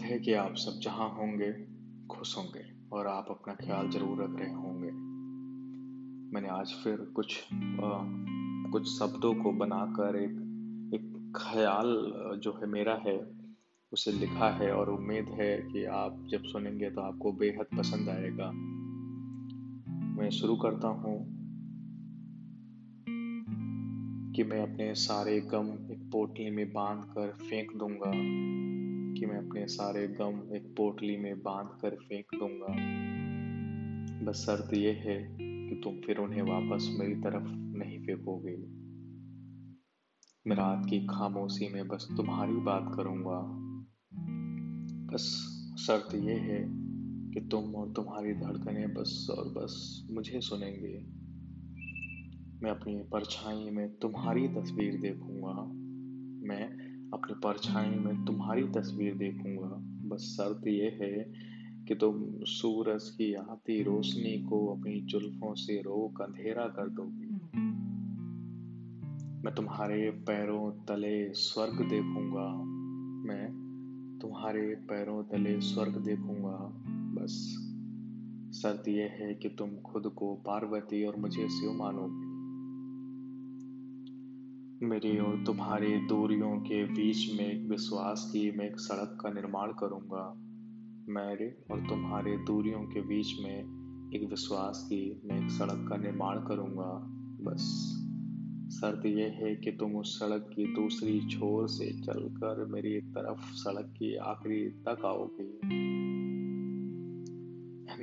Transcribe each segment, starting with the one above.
है कि आप सब जहाँ होंगे खुश होंगे और आप अपना ख्याल ज़रूर रख रहे होंगे। मैंने आज फिर कुछ आ, कुछ शब्दों को बनाकर एक एक ख्याल जो है मेरा है उसे लिखा है और उम्मीद है कि आप जब सुनेंगे तो आपको बेहद पसंद आएगा। मैं शुरू करता हूँ कि मैं अपने सारे गम एक पोटली में बाँध कर फेंक दूँगा। कि मैं अपने सारे गम एक पोटली में बाँध कर फेंक दूँगा। बस शर्त यह है कि तुम फिर उन्हें वापस मेरी तरफ़ नहीं फेंकोगे। मैं रात की खामोशी में बस तुम्हारी बात करूँगा। बस शर्त यह है कि तुम और तुम्हारी धड़कने बस और बस मुझे सुनेंगे। मैं अपनी परछाई में तुम्हारी तस्वीर देखूँगा। मैं अपनी परछाई में तुम्हारी तस्वीर देखूँगा। बस शर्त यह है कि तुम सूरज की आती रोशनी को अपनी जुल्फों से रोक अंधेरा कर दोगी। मैं तुम्हारे पैरों तले स्वर्ग देखूँगा। मैं तुम्हारे पैरों तले स्वर्ग देखूँगा। बस शर्त यह है कि तुम खुद को पार्वती और मुझे शिव मानोगी। मेरी और तुम्हारी दूरियों के बीच में एक विश्वास की मैं एक सड़क का निर्माण करूँगा। मेरे और तुम्हारे दूरियों के बीच में एक विश्वास की मैं एक सड़क का निर्माण करूँगा। बस। शर्त यह है कि तुम उस सड़क की दूसरी छोर से चलकर मेरी तरफ़ सड़क की आखिरी तक आओगे।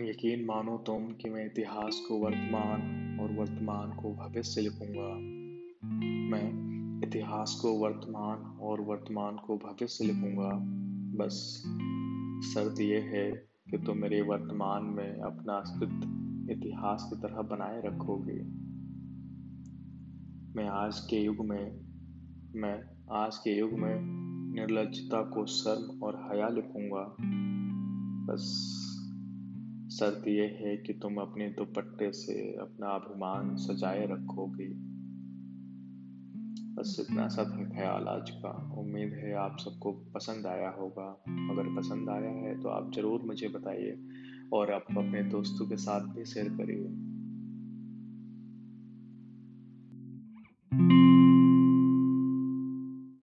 यकीन मानो तुम कि मैं इतिहास को वर्तमान और वर्तमान को भविष्य लिखूँगा। मैं इतिहास को वर्तमान और वर्तमान को भविष्य लिखूँगा। बस शर्त यह है कि तुम मेरे वर्तमान में अपना अस्तित्व इतिहास की तरह बनाए रखोगे। मैं आज के युग में, मैं आज के युग में निर्लजता को शर्म और हया लिखूँगा। बस शर्त यह है कि तुम अपने दुपट्टे से अपना अभिमान सजाए रखोगे। बस इतना सा था ख्याल आज का उम्मीद है आप सबको पसंद आया होगा। अगर पसंद आया है तो आप ज़रूर मुझे बताइए और आप अपने दोस्तों के साथ भी शेयर करिए।